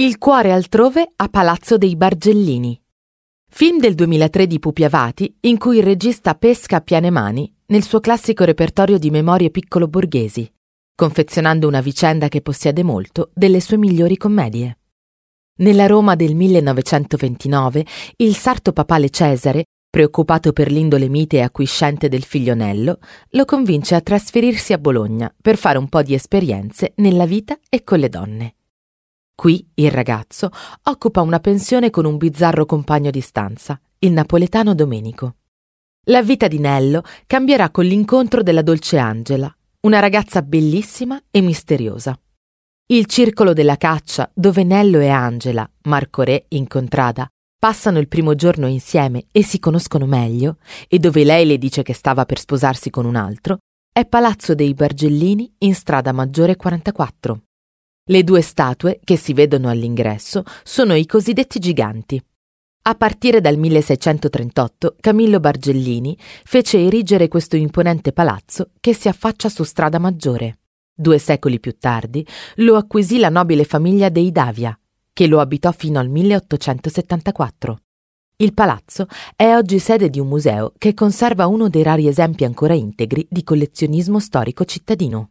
Il cuore altrove a Palazzo dei Bargellini. Film del 2003 di Pupi Avati in cui il regista pesca a piene mani nel suo classico repertorio di memorie piccolo borghesi, confezionando una vicenda che possiede molto delle sue migliori commedie. Nella Roma del 1929, il sarto papale Cesare, preoccupato per l'indole mite e acquiscente del figlionello, lo convince a trasferirsi a Bologna per fare un po' di esperienze nella vita e con le donne. Qui il ragazzo occupa una pensione con un bizzarro compagno di stanza, il napoletano Domenico. La vita di Nello cambierà con l'incontro della dolce Angela, una ragazza bellissima e misteriosa. Il circolo della caccia, dove Nello e Angela, Marco Re in contrada, passano il primo giorno insieme e si conoscono meglio, e dove lei le dice che stava per sposarsi con un altro, è Palazzo dei Bargellini in strada maggiore 44. Le due statue che si vedono all'ingresso sono i cosiddetti giganti. A partire dal 1638 Camillo Bargellini fece erigere questo imponente palazzo che si affaccia su Strada Maggiore. Due secoli più tardi lo acquisì la nobile famiglia dei Davia, che lo abitò fino al 1874. Il palazzo è oggi sede di un museo che conserva uno dei rari esempi ancora integri di collezionismo storico cittadino.